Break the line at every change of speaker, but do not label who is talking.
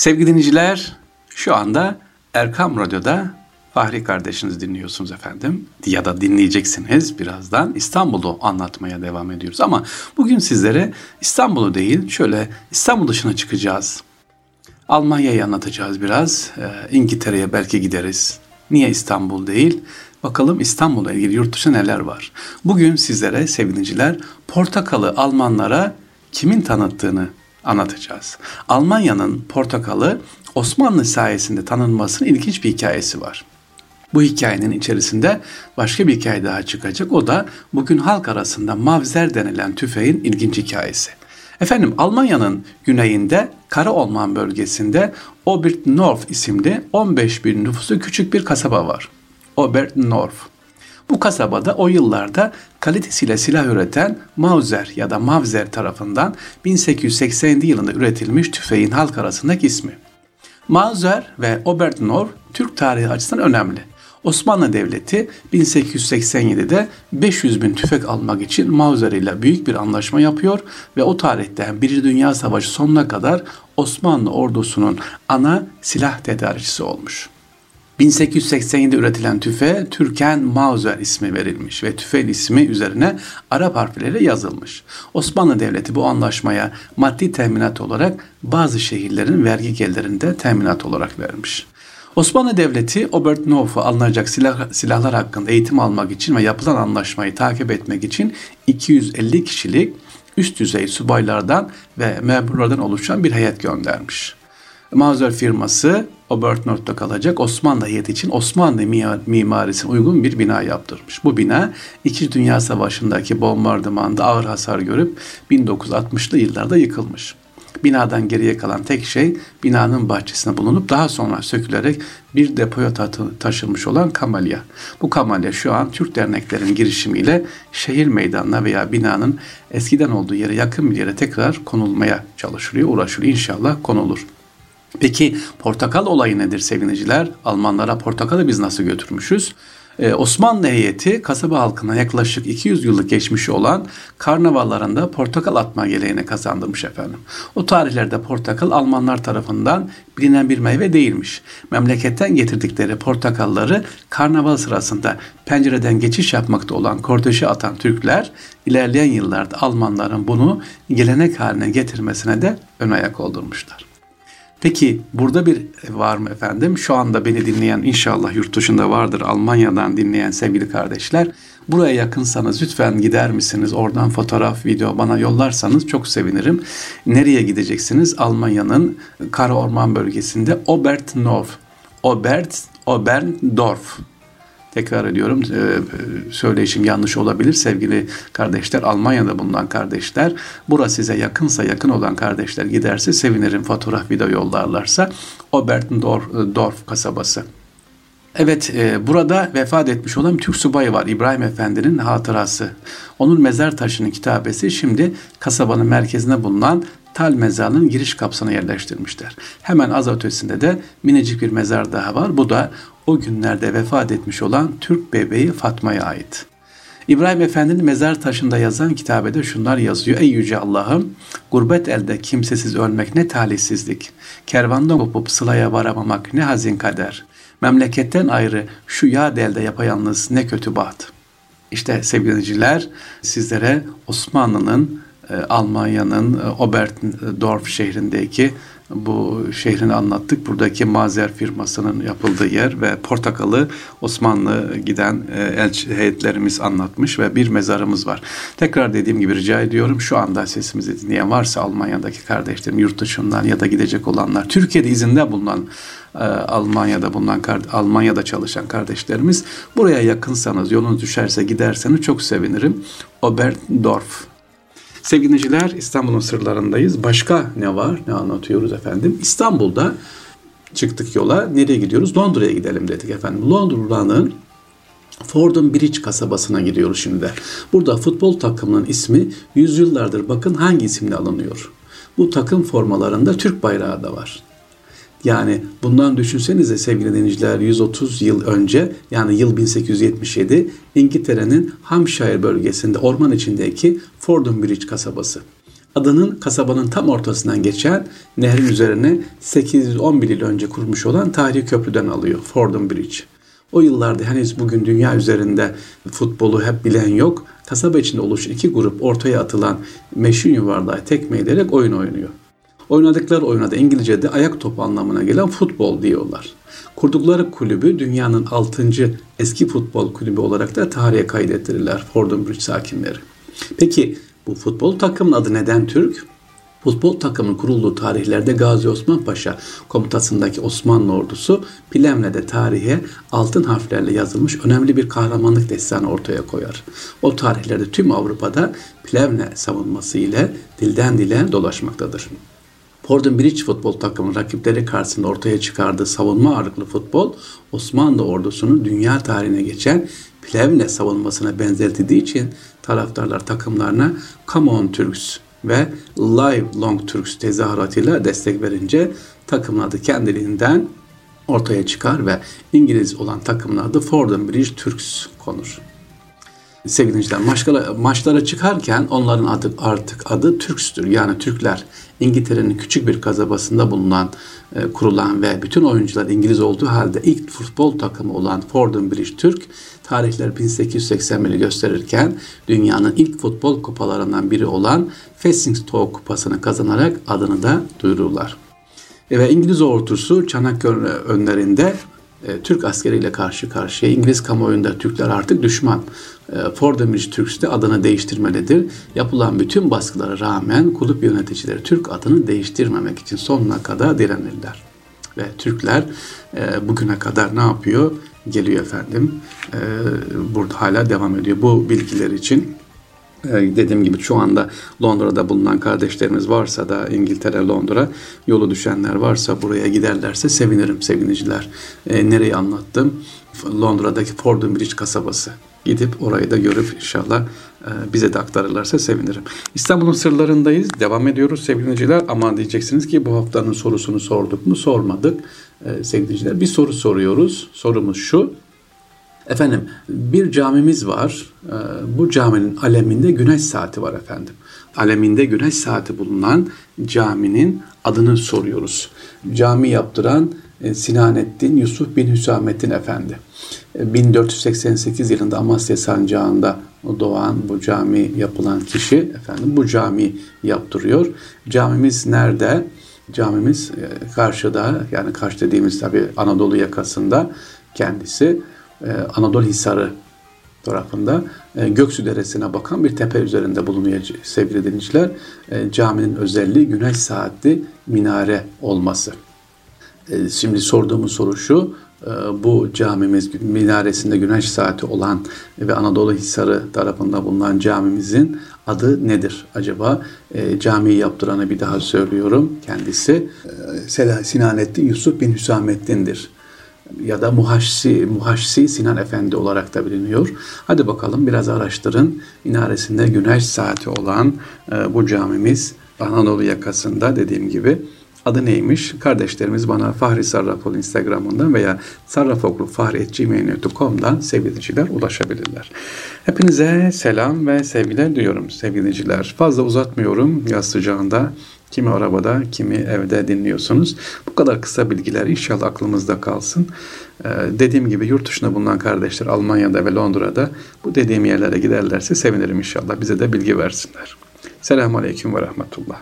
Sevgili dinleyiciler, şu anda Erkam Radyo'da Fahri kardeşiniz dinliyorsunuz efendim ya da dinleyeceksiniz birazdan. İstanbul'u anlatmaya devam ediyoruz ama bugün sizlere İstanbul'u değil şöyle İstanbul dışına çıkacağız. Almanya'yı anlatacağız biraz. Ee, İngiltere'ye belki gideriz. Niye İstanbul değil? Bakalım İstanbul'la ilgili yurt dışı neler var? Bugün sizlere sevgiliciler portakalı Almanlara kimin tanıttığını anlatacağız. Almanya'nın portakalı Osmanlı sayesinde tanınmasının ilginç bir hikayesi var. Bu hikayenin içerisinde başka bir hikaye daha çıkacak. O da bugün halk arasında Mavzer denilen tüfeğin ilginç hikayesi. Efendim Almanya'nın güneyinde Kara Orman bölgesinde Obertnorf isimli 15 bin nüfusu küçük bir kasaba var. Obertnorf. Bu kasabada o yıllarda kalitesiyle silah üreten Mauser ya da Mavzer tarafından 1887 yılında üretilmiş tüfeğin halk arasındaki ismi. Mauser ve Obertnorf Türk tarihi açısından önemli. Osmanlı Devleti 1887'de 500 bin tüfek almak için Mauser ile büyük bir anlaşma yapıyor ve o tarihten Birinci Dünya Savaşı sonuna kadar Osmanlı ordusunun ana silah tedarikçisi olmuş. 1887'de üretilen tüfe Türken Mauser ismi verilmiş ve tüfeğin ismi üzerine Arap harfleriyle yazılmış. Osmanlı Devleti bu anlaşmaya maddi teminat olarak bazı şehirlerin vergi gelirinde de teminat olarak vermiş. Osmanlı Devleti Obertnof'a alınacak silah, silahlar hakkında eğitim almak için ve yapılan anlaşmayı takip etmek için 250 kişilik üst düzey subaylardan ve memurlardan oluşan bir heyet göndermiş. Mazur firması Obertnord'da kalacak Osmanlı heyeti için Osmanlı mimarisine uygun bir bina yaptırmış. Bu bina İkinci Dünya Savaşı'ndaki bombardımanda ağır hasar görüp 1960'lı yıllarda yıkılmış. Binadan geriye kalan tek şey binanın bahçesine bulunup daha sonra sökülerek bir depoya taşınmış olan kamalya. Bu kamalya şu an Türk derneklerin girişimiyle şehir meydanına veya binanın eskiden olduğu yere yakın bir yere tekrar konulmaya çalışılıyor, uğraşılıyor. İnşallah konulur. Peki portakal olayı nedir sevgiliciler? Almanlara portakalı biz nasıl götürmüşüz? Ee, Osmanlı heyeti kasaba halkına yaklaşık 200 yıllık geçmişi olan karnavallarında portakal atma geleneğini kazandırmış efendim. O tarihlerde portakal Almanlar tarafından bilinen bir meyve değilmiş. Memleketten getirdikleri portakalları karnaval sırasında pencereden geçiş yapmakta olan korteşe atan Türkler ilerleyen yıllarda Almanların bunu gelenek haline getirmesine de ön ayak oldurmuşlar. Peki burada bir var mı efendim? Şu anda beni dinleyen inşallah yurt dışında vardır Almanya'dan dinleyen sevgili kardeşler. Buraya yakınsanız lütfen gider misiniz? Oradan fotoğraf, video bana yollarsanız çok sevinirim. Nereye gideceksiniz? Almanya'nın Kara Orman bölgesinde Obertnorf. Obert, Oberndorf Tekrar ediyorum e, söyleyişim yanlış olabilir sevgili kardeşler. Almanya'da bulunan kardeşler. Burası size yakınsa yakın olan kardeşler giderse sevinirim fotoğraf video yollarlarsa. Obertendorf kasabası. Evet, e, burada vefat etmiş olan Türk subayı var. İbrahim Efendi'nin hatırası. Onun mezar taşının kitabesi şimdi kasabanın merkezine bulunan Tal mezarının giriş kapısına yerleştirmişler. Hemen az ötesinde de minicik bir mezar daha var. Bu da o günlerde vefat etmiş olan Türk bebeği Fatma'ya ait. İbrahim Efendi'nin mezar taşında yazan kitabede şunlar yazıyor. Ey yüce Allah'ım gurbet elde kimsesiz ölmek ne talihsizlik. Kervandan kopup sılaya varamamak ne hazin kader. Memleketten ayrı şu yad elde yapayalnız ne kötü baht. İşte sevgiliciler sizlere Osmanlı'nın Almanya'nın e, Oberndorf şehrindeki bu şehrini anlattık. Buradaki Mazer firmasının yapıldığı yer ve portakalı Osmanlı giden e, heyetlerimiz anlatmış ve bir mezarımız var. Tekrar dediğim gibi rica ediyorum şu anda sesimizi dinleyen varsa Almanya'daki kardeşlerim yurt dışından ya da gidecek olanlar Türkiye'de izinde bulunan Almanya'da bulunan Almanya'da çalışan kardeşlerimiz buraya yakınsanız yolunuz düşerse giderseniz çok sevinirim. Oberndorf Sevgili dinleyiciler İstanbul'un sırlarındayız. Başka ne var? Ne anlatıyoruz efendim? İstanbul'da çıktık yola. Nereye gidiyoruz? Londra'ya gidelim dedik efendim. Londra'nın Fordham Bridge kasabasına gidiyoruz şimdi de. Burada futbol takımının ismi yüzyıllardır bakın hangi isimle alınıyor. Bu takım formalarında Türk bayrağı da var. Yani bundan düşünsenize sevgili dinleyiciler 130 yıl önce yani yıl 1877 İngiltere'nin Hampshire bölgesinde orman içindeki Fordham Bridge kasabası. Adanın kasabanın tam ortasından geçen nehrin üzerine 811 yıl önce kurmuş olan tarihi köprüden alıyor. Fordham Bridge. O yıllarda henüz bugün dünya üzerinde futbolu hep bilen yok. Kasaba içinde oluşan iki grup ortaya atılan meşin yuvarlağı tekme ederek oyun oynuyor. Oynadıkları oyuna İngilizce'de ayak topu anlamına gelen futbol diyorlar. Kurdukları kulübü dünyanın 6. eski futbol kulübü olarak da tarihe kaydettirirler Fordham Bridge sakinleri. Peki bu futbol takımın adı neden Türk? Futbol takımının kurulduğu tarihlerde Gazi Osman Paşa komutasındaki Osmanlı ordusu Plemne'de tarihe altın harflerle yazılmış önemli bir kahramanlık destanı ortaya koyar. O tarihlerde tüm Avrupa'da Plemne savunması ile dilden dile dolaşmaktadır. Fordham Bridge futbol takımının rakipleri karşısında ortaya çıkardığı savunma ağırlıklı futbol Osmanlı ordusunu dünya tarihine geçen Plevne savunmasına benzetildiği için taraftarlar takımlarına Come on Turks ve Live Long Turks tezahüratıyla destek verince takımın adı kendiliğinden ortaya çıkar ve İngiliz olan takımın adı Fordham Bridge Turks konur. Sevgili dinleyiciler maçlara, maçlara çıkarken onların adı artık adı Türkstür yani Türkler. İngiltere'nin küçük bir kasabasında bulunan, e, kurulan ve bütün oyuncular İngiliz olduğu halde ilk futbol takımı olan Fordham Bridge Türk tarihler 1881'i gösterirken dünyanın ilk futbol kupalarından biri olan Basingstoke kupasını kazanarak adını da duyururlar. Ve İngiliz ordusu Çanakkale önlerinde e, Türk askeriyle karşı karşıya. İngiliz kamuoyunda Türkler artık düşman. E, Fordham Türks de adını değiştirmelidir. Yapılan bütün baskılara rağmen kulüp yöneticileri Türk adını değiştirmemek için sonuna kadar direnirler. Ve Türkler e, bugüne kadar ne yapıyor? Geliyor efendim. E, burada hala devam ediyor. Bu bilgiler için dediğim gibi şu anda Londra'da bulunan kardeşlerimiz varsa da İngiltere, Londra yolu düşenler varsa buraya giderlerse sevinirim sevgiliciler. E, nereyi anlattım? Londra'daki Fordham Bridge kasabası. Gidip orayı da görüp inşallah e, bize de aktarırlarsa sevinirim. İstanbul'un sırlarındayız. Devam ediyoruz sevgiliciler. Ama diyeceksiniz ki bu haftanın sorusunu sorduk mu? Sormadık. E, sevgiliciler bir soru soruyoruz. Sorumuz şu. Efendim bir camimiz var. Ee, bu caminin aleminde güneş saati var efendim. Aleminde güneş saati bulunan caminin adını soruyoruz. Cami yaptıran e, Sinanettin Yusuf bin Hüsamettin Efendi. 1488 e, yılında Amasya Sancağı'nda doğan bu cami yapılan kişi efendim bu cami yaptırıyor. Camimiz nerede? Camimiz e, karşıda yani karşı dediğimiz tabi Anadolu yakasında kendisi Anadolu Hisarı tarafında e, Göksu Deresi'ne bakan bir tepe üzerinde bulunuyor sevgili dinleyiciler. E, caminin özelliği güneş saatli minare olması. Şimdi sorduğumuz soru şu, bu camimiz minaresinde güneş saati olan ve Anadolu Hisarı tarafında bulunan camimizin adı nedir acaba? E, camiyi yaptıranı bir daha söylüyorum. Kendisi e, Sinanettin Yusuf bin Hüsamettin'dir ya da Muhaşsi, Muhaşsi Sinan Efendi olarak da biliniyor. Hadi bakalım biraz araştırın. Minaresinde güneş saati olan e, bu camimiz Anadolu yakasında dediğim gibi adı neymiş? Kardeşlerimiz bana Fahri Sarrafoğlu Instagram'ından veya sarrafoğlu.fahri.gmail.com'dan sevgiliciler ulaşabilirler. Hepinize selam ve sevgiler diliyorum sevgiliciler. Fazla uzatmıyorum yaz sıcağında. Kimi arabada, kimi evde dinliyorsunuz. Bu kadar kısa bilgiler inşallah aklımızda kalsın. Ee, dediğim gibi yurt dışında bulunan kardeşler Almanya'da ve Londra'da bu dediğim yerlere giderlerse sevinirim inşallah. Bize de bilgi versinler. Selamun Aleyküm ve Rahmetullah.